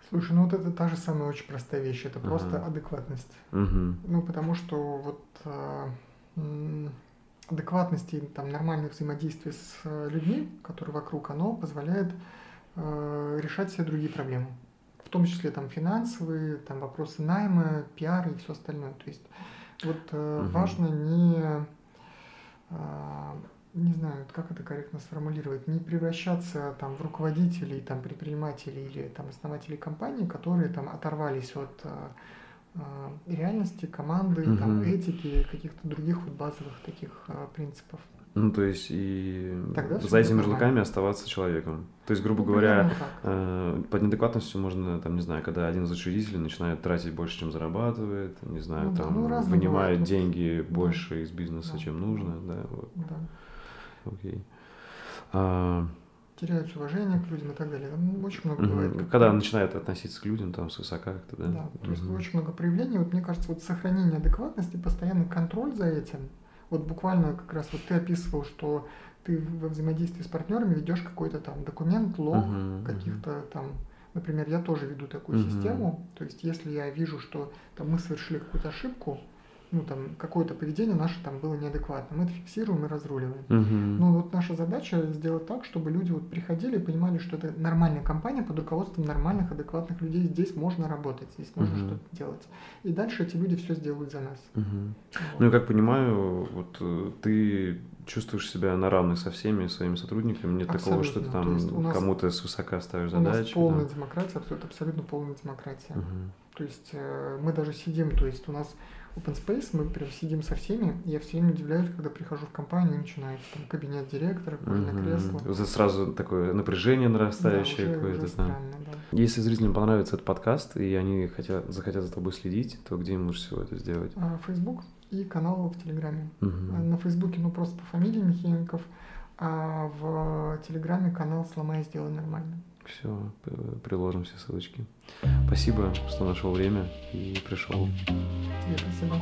Слушай, ну вот это та же самая очень простая вещь, это ага. просто адекватность. Угу. Ну потому что вот а, адекватности и там, нормальное взаимодействие с э, людьми, которые вокруг, оно позволяет э, решать все другие проблемы. В том числе там финансовые, там вопросы найма, пиар и все остальное. То есть вот э, угу. важно не, э, не знаю, как это корректно сформулировать, не превращаться там в руководителей, там предпринимателей или там основателей компаний, которые там оторвались от э, а, реальности, команды, угу. там, этики, каких-то других вот базовых таких а, принципов. Ну, то есть и Тогда за этими жлыками оставаться человеком. То есть, грубо ну, говоря, э, под неадекватностью можно, там, не знаю, когда один из учредителей начинает тратить больше, чем зарабатывает, не знаю, ну, там, ну, вынимает бывает. деньги да. больше из бизнеса, да. чем нужно, да, вот. Да. Окей. А, теряют уважение к людям и так далее. Там очень много угу. бывает. Как Когда начинают относиться к людям там с высока как-то, да? Да, то есть очень много проявлений. Вот мне кажется, вот сохранение адекватности, постоянный контроль за этим. Вот буквально как раз вот ты описывал, что ты во взаимодействии с партнерами ведешь какой-то там документ, лог, uh каких-то там Например, я тоже веду такую uh систему. То есть, если я вижу, что там, мы совершили какую-то ошибку, ну, там, какое-то поведение наше там было неадекватно. Мы это фиксируем и разруливаем. Угу. Ну, вот наша задача сделать так, чтобы люди вот приходили и понимали, что это нормальная компания под руководством нормальных, адекватных людей. Здесь можно работать, здесь можно угу. что-то делать. И дальше эти люди все сделают за нас. Угу. Вот. Ну, я как понимаю, вот э, ты чувствуешь себя на равных со всеми своими сотрудниками, нет абсолютно. такого, что ты там нас, кому-то с высока ставишь задачи. У нас полная да? демократия, абсолютно, абсолютно полная демократия. Угу. То есть э, мы даже сидим, то есть у нас open space, мы прям сидим со всеми, я все время удивляюсь, когда прихожу в компанию, начинается там кабинет директора, какое-то угу. кресло. Это сразу такое напряжение нарастающее да, какое-то. Уже странно, да. Если зрителям понравится этот подкаст, и они хотят, захотят за тобой следить, то где им лучше всего это сделать? А, Facebook и канал в Телеграме. Угу. На Фейсбуке, ну, просто по фамилии Михеенков, а в Телеграме канал «Сломай, сделай нормально». Все, приложим все ссылочки. Спасибо, что нашел время и пришел. Тебе спасибо.